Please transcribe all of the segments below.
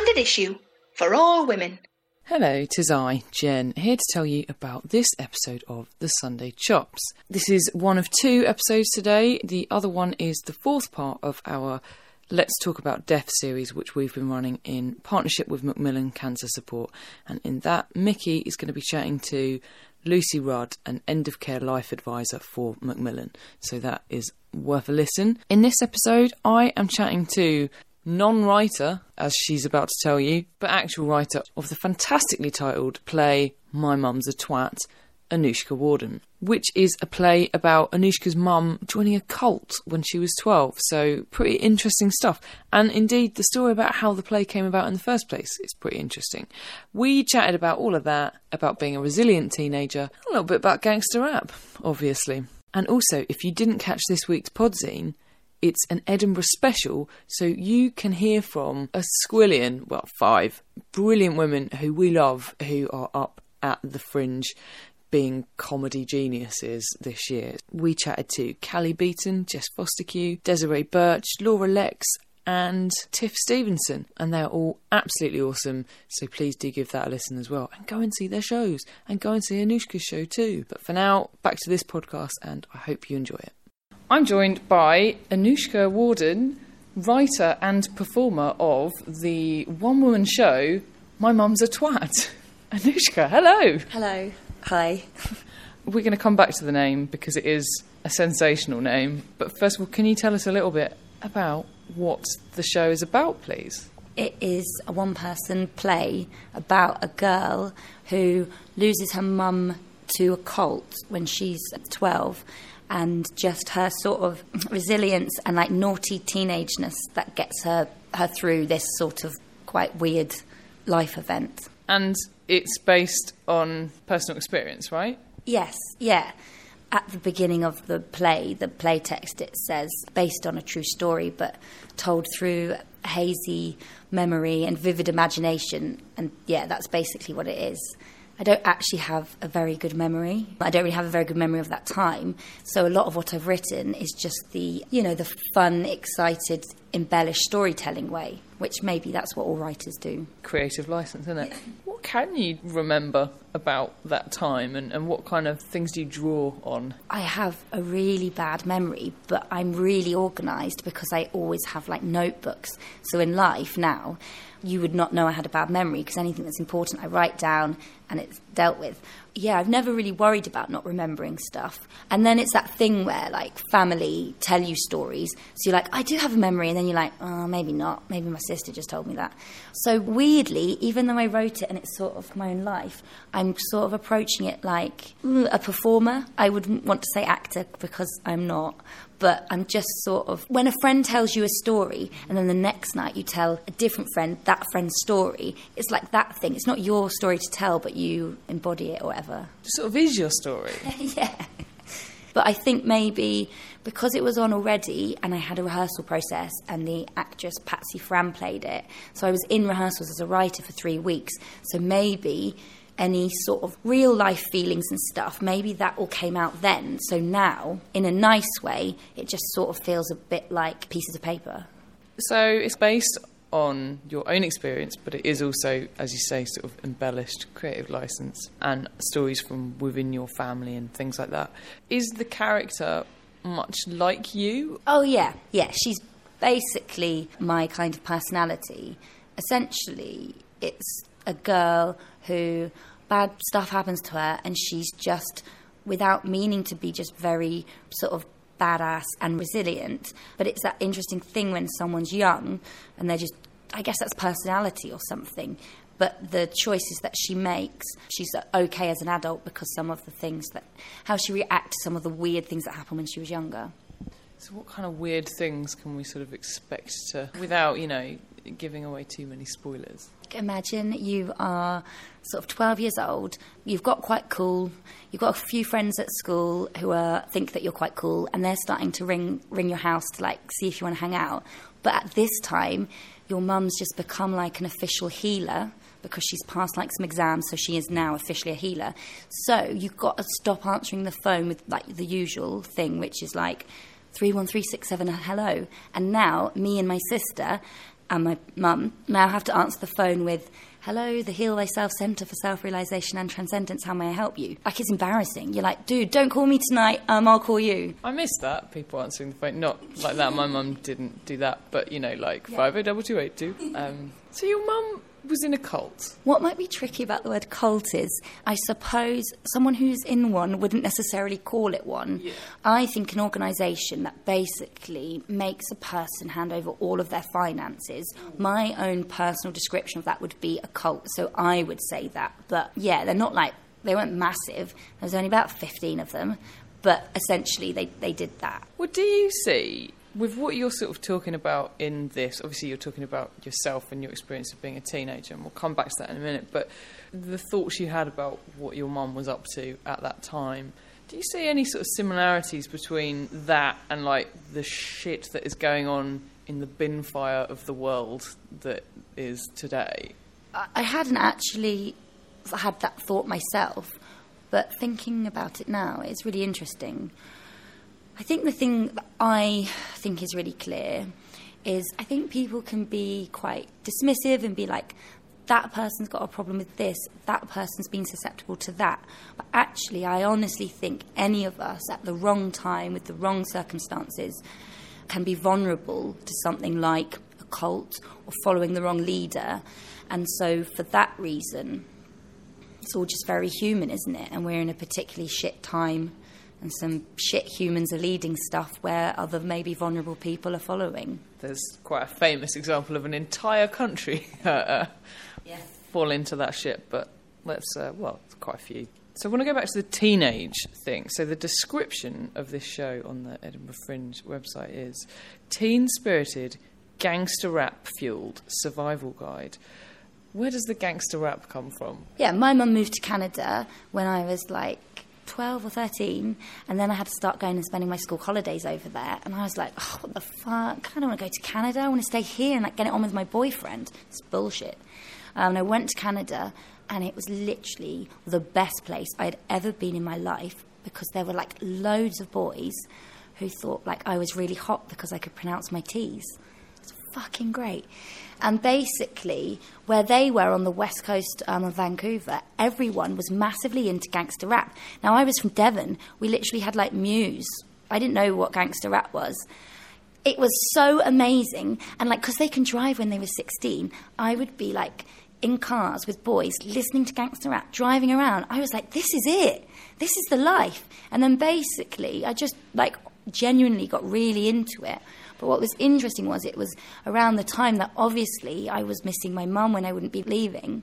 Standard issue for all women. Hello, tis I, Jen, here to tell you about this episode of The Sunday Chops. This is one of two episodes today. The other one is the fourth part of our Let's Talk About Death series, which we've been running in partnership with Macmillan Cancer Support. And in that, Mickey is going to be chatting to Lucy Rudd, an end of care life advisor for Macmillan. So that is worth a listen. In this episode, I am chatting to non writer, as she's about to tell you, but actual writer of the fantastically titled play My Mum's a Twat, Anoushka Warden, which is a play about Anoushka's mum joining a cult when she was 12. So, pretty interesting stuff. And indeed, the story about how the play came about in the first place is pretty interesting. We chatted about all of that, about being a resilient teenager, a little bit about gangster rap, obviously. And also, if you didn't catch this week's podzine, it's an Edinburgh special, so you can hear from a squillion, well, five brilliant women who we love who are up at the fringe being comedy geniuses this year. We chatted to Callie Beaton, Jess Fostekew, Desiree Burch, Laura Lex, and Tiff Stevenson, and they're all absolutely awesome. So please do give that a listen as well, and go and see their shows, and go and see Anoushka's show too. But for now, back to this podcast, and I hope you enjoy it. I'm joined by Anoushka Warden, writer and performer of the one woman show My Mum's a Twat. Anoushka, hello. Hello. Hi. We're going to come back to the name because it is a sensational name. But first of all, can you tell us a little bit about what the show is about, please? It is a one person play about a girl who loses her mum to a cult when she's 12 and just her sort of resilience and like naughty teenageness that gets her her through this sort of quite weird life event. And it's based on personal experience, right? Yes, yeah. At the beginning of the play, the play text, it says based on a true story, but told through hazy memory and vivid imagination. And yeah, that's basically what it is. I don't actually have a very good memory. I don't really have a very good memory of that time. So a lot of what I've written is just the, you know, the fun, excited, embellished storytelling way, which maybe that's what all writers do. Creative license, isn't it? What can you remember about that time and, and what kind of things do you draw on? I have a really bad memory, but I'm really organised because I always have like notebooks. So in life now, you would not know I had a bad memory because anything that's important I write down and it's dealt with. Yeah, I've never really worried about not remembering stuff. And then it's that thing where like family tell you stories. So you're like, I do have a memory. And then you're like, oh, maybe not. Maybe my sister just told me that. So weirdly, even though I wrote it and it's sort of my own life, I'm sort of approaching it like mm, a performer. I wouldn't want to say actor because I'm not but I'm just sort of when a friend tells you a story and then the next night you tell a different friend that friend's story, it's like that thing. It's not your story to tell, but you embody it or whatever. Sort of is your story. yeah. But I think maybe because it was on already and I had a rehearsal process and the actress Patsy Ferran played it, so I was in rehearsals as a writer for three weeks. So maybe any sort of real life feelings and stuff, maybe that all came out then. So now, in a nice way, it just sort of feels a bit like pieces of paper. So it's based on your own experience, but it is also, as you say, sort of embellished creative license and stories from within your family and things like that. Is the character much like you? Oh, yeah, yeah. She's basically my kind of personality. Essentially, it's a girl who bad stuff happens to her and she's just without meaning to be just very sort of badass and resilient. But it's that interesting thing when someone's young and they're just i guess that's personality or something. But the choices that she makes she's okay as an adult because some of the things that how she reacts to some of the weird things that happened when she was younger. So what kind of weird things can we sort of expect to without you know giving away too many spoilers imagine you are sort of 12 years old, you've got quite cool, you've got a few friends at school who are, think that you're quite cool, and they're starting to ring, ring your house to like see if you want to hang out. But at this time, your mum's just become like an official healer because she's passed like some exams, so she is now officially a healer. So you've got to stop answering the phone with like the usual thing, which is like 31367 hello. And now me and my sister and my mum now have to answer the phone with, Hello, the Heal Thyself Centre for Self Realization and Transcendence. How may I help you? Like, it's embarrassing. You're like, dude, don't call me tonight. Um, I'll call you. I miss that people answering the phone. Not like that. My mum didn't do that, but you know, like five double two eight two. Um, so your mum was in a cult. What might be tricky about the word cult is, I suppose, someone who's in one wouldn't necessarily call it one. Yeah. I think an organisation that basically makes a person hand over all of their finances. My own personal description of that would be a cult, so I would say that. But yeah, they're not like, they weren't massive. There was only about 15 of them. But essentially, they, they did that. What do you see with what you're sort of talking about in this? Obviously, you're talking about yourself and your experience of being a teenager, and we'll come back to that in a minute. But the thoughts you had about what your mum was up to at that time. Do you see any sort of similarities between that and like the shit that is going on in the bin fire of the world that is today? I hadn't actually had that thought myself, but thinking about it now, it's really interesting. I think the thing that I think is really clear is I think people can be quite dismissive and be like, that person's got a problem with this, that person's been susceptible to that. But actually, I honestly think any of us at the wrong time with the wrong circumstances can be vulnerable to something like a cult or following the wrong leader. And so, for that reason, it's all just very human, isn't it? And we're in a particularly shit time, and some shit humans are leading stuff where other maybe vulnerable people are following. There's quite a famous example of an entire country uh, Yeah. fall into that shit, but let's, uh, well, it's quite a few. So I want to go back to the teenage thing. So the description of this show on the Edinburgh Fringe website is teen spirited, gangster rap fueled survival guide. Where does the gangster rap come from? Yeah, my mum moved to Canada when I was like 12 or 13, and then I had to start going and spending my school holidays over there. And I was like, oh, what the fuck? I don't want to go to Canada. I want to stay here and like, get it on with my boyfriend. It's bullshit. Um, and I went to Canada, and it was literally the best place I'd ever been in my life because there were like loads of boys who thought like I was really hot because I could pronounce my T's. Fucking great. And basically, where they were on the west coast um, of Vancouver, everyone was massively into gangster rap. Now, I was from Devon. We literally had like Muse. I didn't know what gangster rap was. It was so amazing. And like, because they can drive when they were 16, I would be like in cars with boys listening to gangster rap, driving around. I was like, this is it. This is the life. And then basically, I just like genuinely got really into it. But what was interesting was it was around the time that obviously I was missing my mum when I wouldn't be leaving.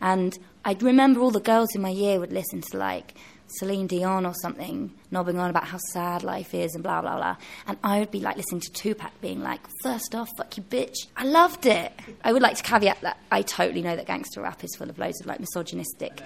And I remember all the girls in my year would listen to like Celine Dion or something, knobbing on about how sad life is and blah, blah, blah. And I would be like listening to Tupac being like, first off, fuck you, bitch. I loved it. I would like to caveat that I totally know that gangster rap is full of loads of like misogynistic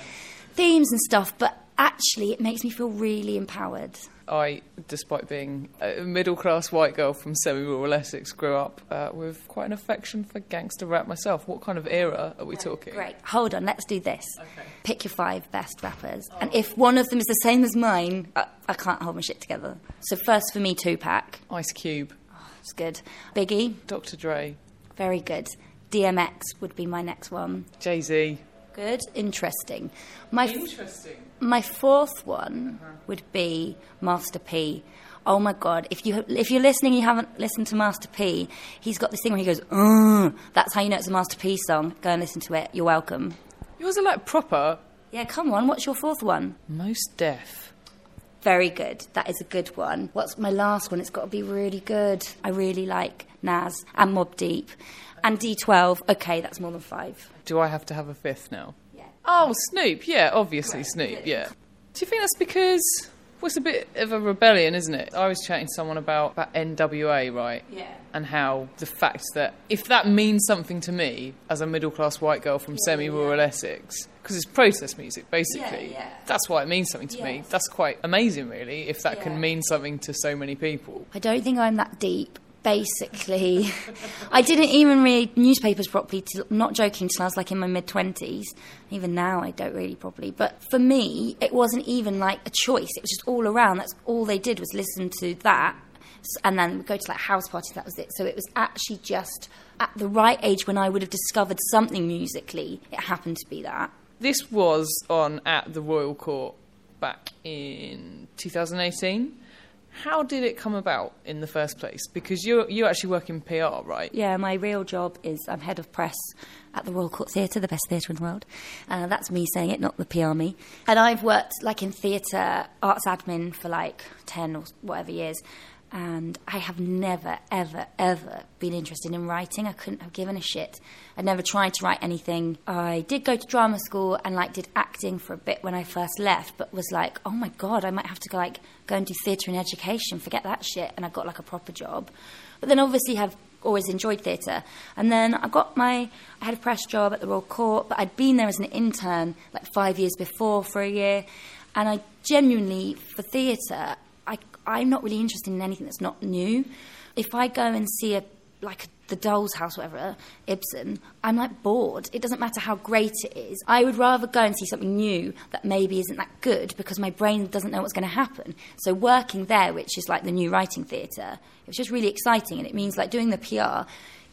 themes and stuff, but actually it makes me feel really empowered. I, despite being a middle class white girl from semi rural Essex, grew up uh, with quite an affection for gangster rap myself. What kind of era are we talking? Great. Hold on, let's do this. Okay. Pick your five best rappers. And if one of them is the same as mine, I, I can't hold my shit together. So, first for me, Tupac. Ice Cube, It's good. Biggie, Dr. Dre, very good. DMX would be my next one. Jay Z. Good, interesting. My Interesting. My fourth one would be Master P. Oh my god! If you if you're listening, you haven't listened to Master P. He's got this thing where he goes, "Uh," that's how you know it's a Master P song. Go and listen to it. You're welcome. Yours are like proper. Yeah, come on. What's your fourth one? Mos Def. Very good. That is a good one. What's my last one? It's got to be really good. I really like Nas and Mobb Deep and D12. Okay, that's more than five. Do I have to have a fifth now? Yeah. Oh, Snoop. Yeah, obviously Snoop. Yeah. Do you think that's because well, it's a bit of a rebellion, isn't it? I was chatting to someone about, about NWA, right? Yeah. And how the fact that if that means something to me as a middle class white girl from semi rural Essex, because it's protest music basically, Yeah, yeah. that's why it means something to me. That's quite amazing, really, if that Yeah. can mean something to so many people. I don't think I'm that deep. Basically, I didn't even read newspapers properly. Till, not joking, till I was like in my mid twenties. Even now, I don't really properly. But for me, it wasn't even like a choice. It was just all around. That's all they did was listen to that. And then go to like house parties, that was it. So it was actually just at the right age when I would have discovered something musically, it happened to be that. This was on at the Royal Court back in 2018. How did it come about in the first place? Because you you actually work in PR, right? Yeah, my real job is I'm head of press at the Royal Court Theatre, the best theatre in the world. Uh, that's me saying it, not the PR me. And I've worked like in theatre, arts admin for like 10 or whatever years. And I have never, ever, ever been interested in writing. I couldn't have given a shit. I'd never tried to write anything. I did go to drama school and like did acting for a bit when I first left, but was like, oh my god, I might have to go, like go and do theatre and education. Forget that shit. And I got like a proper job. But then obviously have always enjoyed theatre. And then I got my, I had a press job at the Royal Court, but I'd been there as an intern like five years before for a year. And I genuinely, for theatre, I'm not really interested in anything that's not new. If I go and see a, like the Doll's House, whatever, Ibsen, I'm like bored. It doesn't matter how great it is. I would rather go and see something new that maybe isn't that good because my brain doesn't know what's going to happen. So working there, which is like the new writing theatre, it was just really exciting, and it means like doing the PR.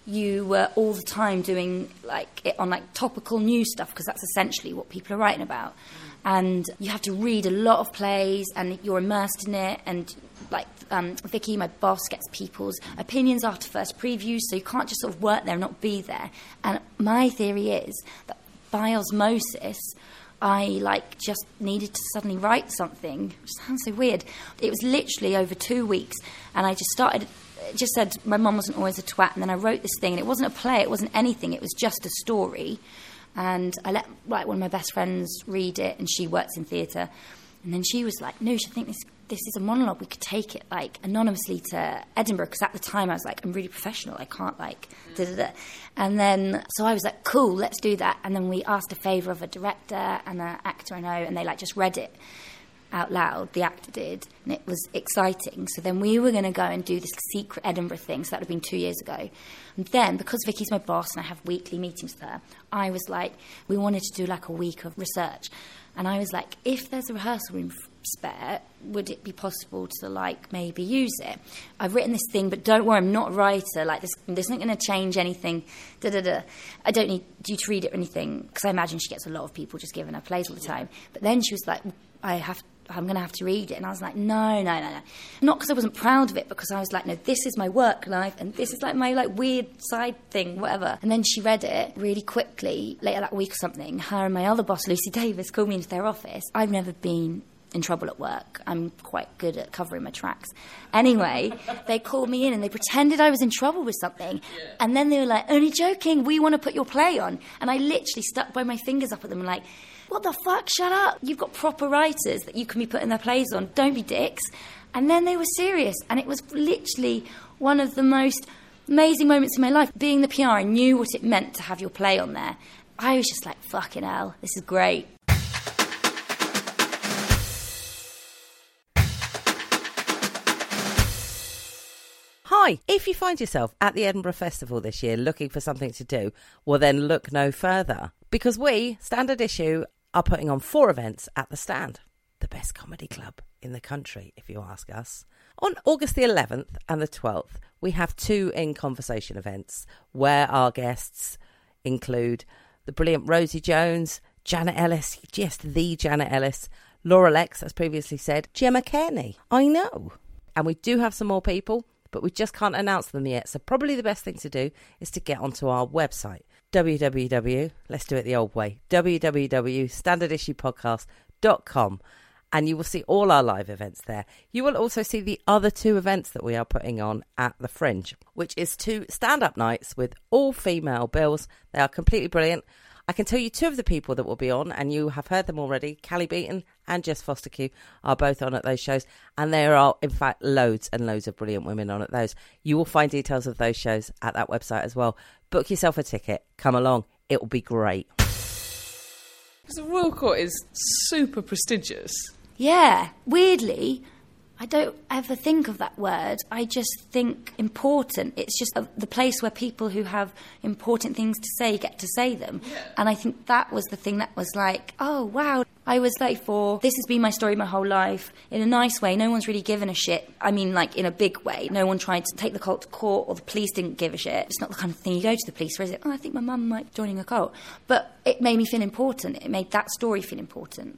You were all the time doing like it on like topical news stuff because that's essentially what people are writing about, and you have to read a lot of plays and you're immersed in it and like um, Vicky, my boss, gets people's opinions after first previews, so you can't just sort of work there and not be there. And my theory is that by osmosis, I like just needed to suddenly write something. Which sounds so weird. It was literally over two weeks, and I just started. Just said my mum wasn't always a twat, and then I wrote this thing, and it wasn't a play, it wasn't anything, it was just a story. And I let like one of my best friends read it, and she works in theatre. And then she was like, "No, I think this this is a monologue. We could take it like anonymously to Edinburgh because at the time I was like, I'm really professional. I can't like da da da." And then so I was like, "Cool, let's do that." And then we asked a favour of a director and an actor I know, and they like just read it out loud. The actor did, and it was exciting. So then we were going to go and do this secret Edinburgh thing. So that would have been two years ago. And then because Vicky's my boss and I have weekly meetings with her, I was like, we wanted to do like a week of research. And I was like, if there's a rehearsal room spare, would it be possible to like maybe use it? I've written this thing, but don't worry, I'm not a writer. Like this, this isn't going to change anything. Da da da. I don't need you to read it or anything because I imagine she gets a lot of people just giving her plays all the time. But then she was like, I have. I'm going to have to read it. And I was like, no, no, no, no. Not because I wasn't proud of it, because I was like, no, this is my work life and this is like my like weird side thing, whatever. And then she read it really quickly later that week or something. Her and my other boss, Lucy Davies, called me into their office. I've never been in trouble at work. I'm quite good at covering my tracks. Anyway, they called me in and they pretended I was in trouble with something. And then they were like, only joking, we want to put your play on. And I literally stuck by my fingers up at them and like, what the fuck? Shut up. You've got proper writers that you can be putting their plays on. Don't be dicks. And then they were serious. And it was literally one of the most amazing moments in my life. Being the PR, I knew what it meant to have your play on there. I was just like, fucking hell, this is great. Hi, if you find yourself at the Edinburgh Festival this year looking for something to do, well, then look no further. Because we, Standard Issue, are putting on four events at the stand. The best comedy club in the country, if you ask us. On August the 11th and the 12th, we have two in conversation events where our guests include the brilliant Rosie Jones, Janet Ellis, just the Janet Ellis, Laura Lex, as previously said, Gemma Cairney. I know. And we do have some more people, but we just can't announce them yet. So probably the best thing to do is to get onto our website, www, let's do it the old way, www.standardissuepodcast.com. And you will see all our live events there. You will also see the other two events that we are putting on at the Fringe, which is two stand up nights with all female bills. They are completely brilliant. I can tell you two of the people that will be on, and you have heard them already. Callie Beaton and Jess Fostekew are both on at those shows, and there are, in fact, loads and loads of brilliant women on at those. You will find details of those shows at that website as well. Book yourself a ticket, come along, it will be great. Because the Royal Court is super prestigious. Yeah, weirdly, I don't ever think of that word. I just think important. It's just a, the place where people who have important things to say get to say them. Yeah. And I think that was the thing that was like, oh, wow, I was 34. This has been my story my whole life. In a nice way, no one's really given a shit. I mean, like in a big way. No one tried to take the cult to court, or the police didn't give a shit. It's not the kind of thing you go to the police for, is it? Oh, I think my mum might be joining a cult. But it made me feel important. It made that story feel important.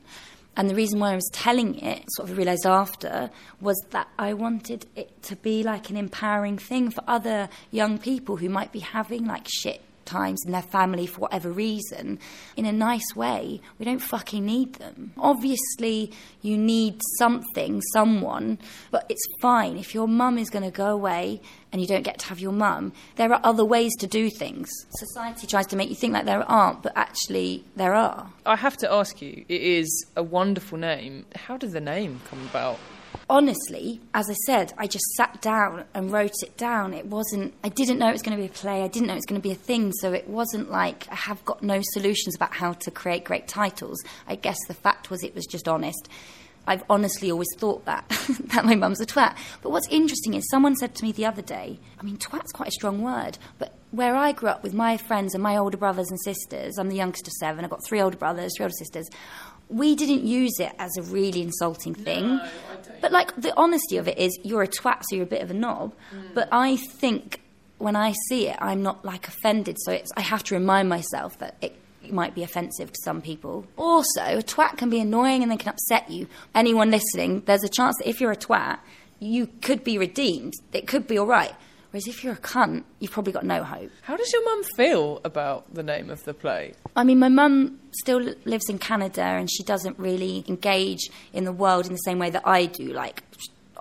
And the reason why I was telling it, sort of realised after, was that I wanted it to be like an empowering thing for other young people who might be having like shit times in their family for whatever reason in a nice way. We don't fucking need them. Obviously, you need something, someone, but it's fine. If your mum is going to go away and you don't get to have your mum, there are other ways to do things. Society tries to make you think like there aren't, but actually there are. I have to ask you, it is a wonderful name. How did the name come about? Honestly, as I said, I just sat down and wrote it down. It wasn't, I didn't know it was going to be a play, I didn't know it was going to be a thing, so it wasn't like I have got no solutions about how to create great titles. I guess the fact was it was just honest. I've honestly always thought that, that my mum's a twat. But what's interesting is someone said to me the other day, I mean, twat's quite a strong word, but where I grew up with my friends and my older brothers and sisters, I'm the youngest of seven, I've got three older brothers, three older sisters, we didn't use it as a really insulting thing. No, but like the honesty of it is you're a twat, so you're a bit of a knob. Mm. But I think when I see it, I'm not like offended. So it's, I have to remind myself that it might be offensive to some people. Also, a twat can be annoying and they can upset you. Anyone listening, there's a chance that if you're a twat, you could be redeemed. It could be all right. Whereas if you're a cunt, you've probably got no hope. How does your mum feel about the name of the play? I mean, my mum still lives in Canada and she doesn't really engage in the world in the same way that I do, like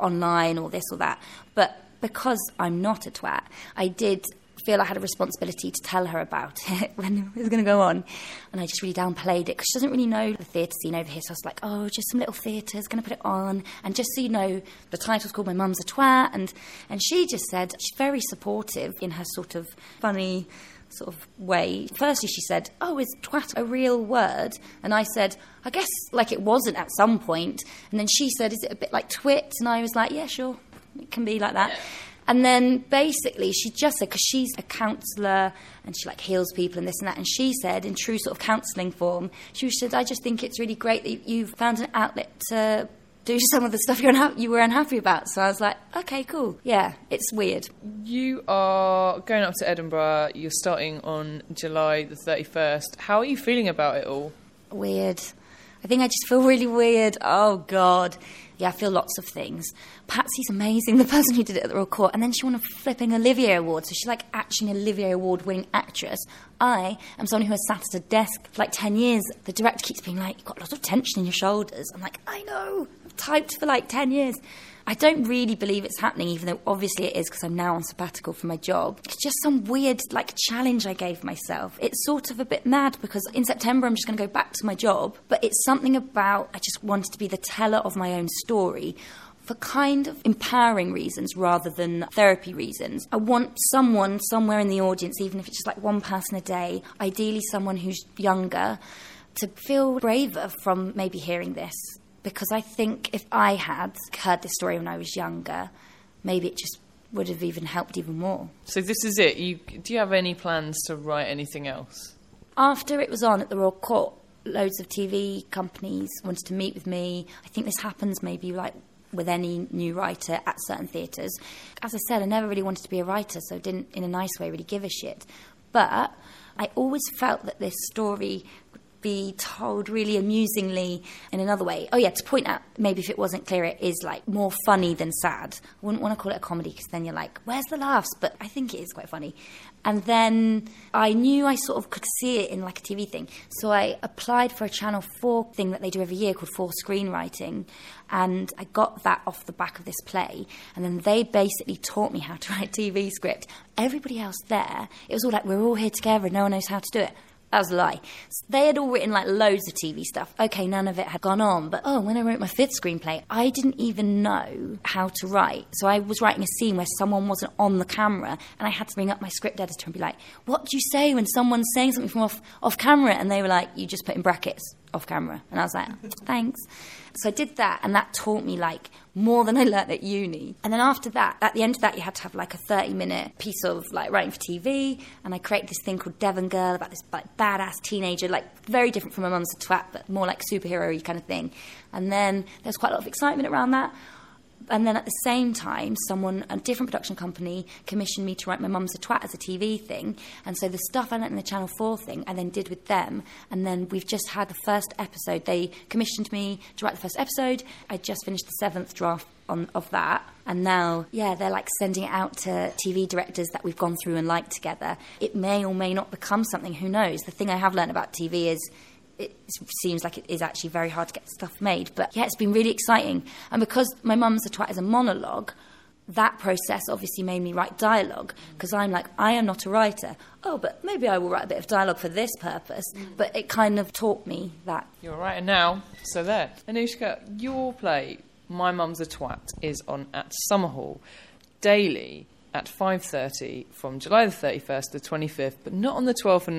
online or this or that. But because I'm not a twat, I did feel I had a responsibility to tell her about it when it was going to go on. And I just really downplayed it because she doesn't really know the theatre scene over here. So I was like, oh, just some little theatres, going to put it on. And just so you know, the title's called My Mum's a Twat. And, and she just said, she's very supportive in her sort of funny sort of way. Firstly, she said, Oh, is twat a real word? And I said, I guess like it wasn't at some point. And then she said, Is it a bit like twit? And I was like, Yeah, sure, it can be like that. And then basically, she just said, because she's a counsellor and she like heals people and this and that. And she said, in true sort of counselling form, she said, I just think it's really great that you've found an outlet to do some of the stuff you're unha- you were unhappy about. So I was like, okay, cool. Yeah, it's weird. You are going up to Edinburgh. You're starting on July the 31st. How are you feeling about it all? Weird. I think I just feel really weird. Oh, God. Yeah, I feel lots of things. Patsy's amazing, the person who did it at the Royal Court, and then she won a flipping Olivier Award, so she's like actually an Olivier Award winning actress. I am someone who has sat at a desk for like 10 years. The director keeps being like, You've got a lot of tension in your shoulders. I'm like, I know, I've typed for like 10 years. I don't really believe it's happening, even though obviously it is because I'm now on sabbatical for my job. It's just some weird like challenge I gave myself. It's sort of a bit mad because in September I'm just going to go back to my job, but it's something about I just wanted to be the teller of my own story for kind of empowering reasons rather than therapy reasons. I want someone somewhere in the audience, even if it's just like one person a day, ideally someone who's younger, to feel braver from maybe hearing this because I think if I had heard this story when I was younger, maybe it just would have even helped even more. So this is it. You do you have any plans to write anything else? After it was on at the Royal Court, loads of TV companies wanted to meet with me. I think this happens maybe like with any new writer at certain theatres. As I said, I never really wanted to be a writer, so I didn't, in a nice way, really give a shit. But I always felt that this story be told really amusingly in another way. Oh yeah, to point out, maybe if it wasn't clear, it is like more funny than sad. I wouldn't want to call it a comedy because then you're like, where's the laughs? But I think it is quite funny. And then I knew I sort of could see it in like a TV thing. So I applied for a Channel 4 thing that they do every year called 4 Screenwriting. And I got that off the back of this play. And then they basically taught me how to write TV script. Everybody else there, it was all like, we're all here together, and no one knows how to do it. That was a lie. They had all written like loads of TV stuff. Okay, none of it had gone on. But oh, when I wrote my fifth screenplay, I didn't even know how to write. So I was writing a scene where someone wasn't on the camera, and I had to ring up my script editor and be like, "What do you say when someone's saying something from off off camera?" And they were like, "You just put in brackets off camera. And I was like, thanks. So I did that, and that taught me like more than I learnt at uni. And then after that, at the end of that, you had to have like a 30 minute piece of like writing for TV. And I created this thing called Devon Girl about this like badass teenager, like very different from my mum's a twat, but more like superhero kind of thing. And then there was quite a lot of excitement around that and then at the same time, someone, a different production company, commissioned me to write My Mum's a Twat as a TV thing. And so the stuff I learnt in the Channel 4 thing, I then did with them. And then we've just had the first episode. They commissioned me to write the first episode. I just finished the seventh draft on, of that. And now, yeah, they're like sending it out to TV directors that we've gone through and liked together. It may or may not become something, who knows? The thing I have learned about TV is it seems like it is actually very hard to get stuff made. But yeah, it's been really exciting. And because my mum's a twat as a monologue, that process obviously made me write dialogue because I'm like, I am not a writer. Oh, but maybe I will write a bit of dialogue for this purpose. Mm. But it kind of taught me that. You're a writer now, so there. Anoushka, your play, My Mum's a Twat, is on at Summerhall daily at 5.30 from July the 31st to the 25th, but not on the 12th and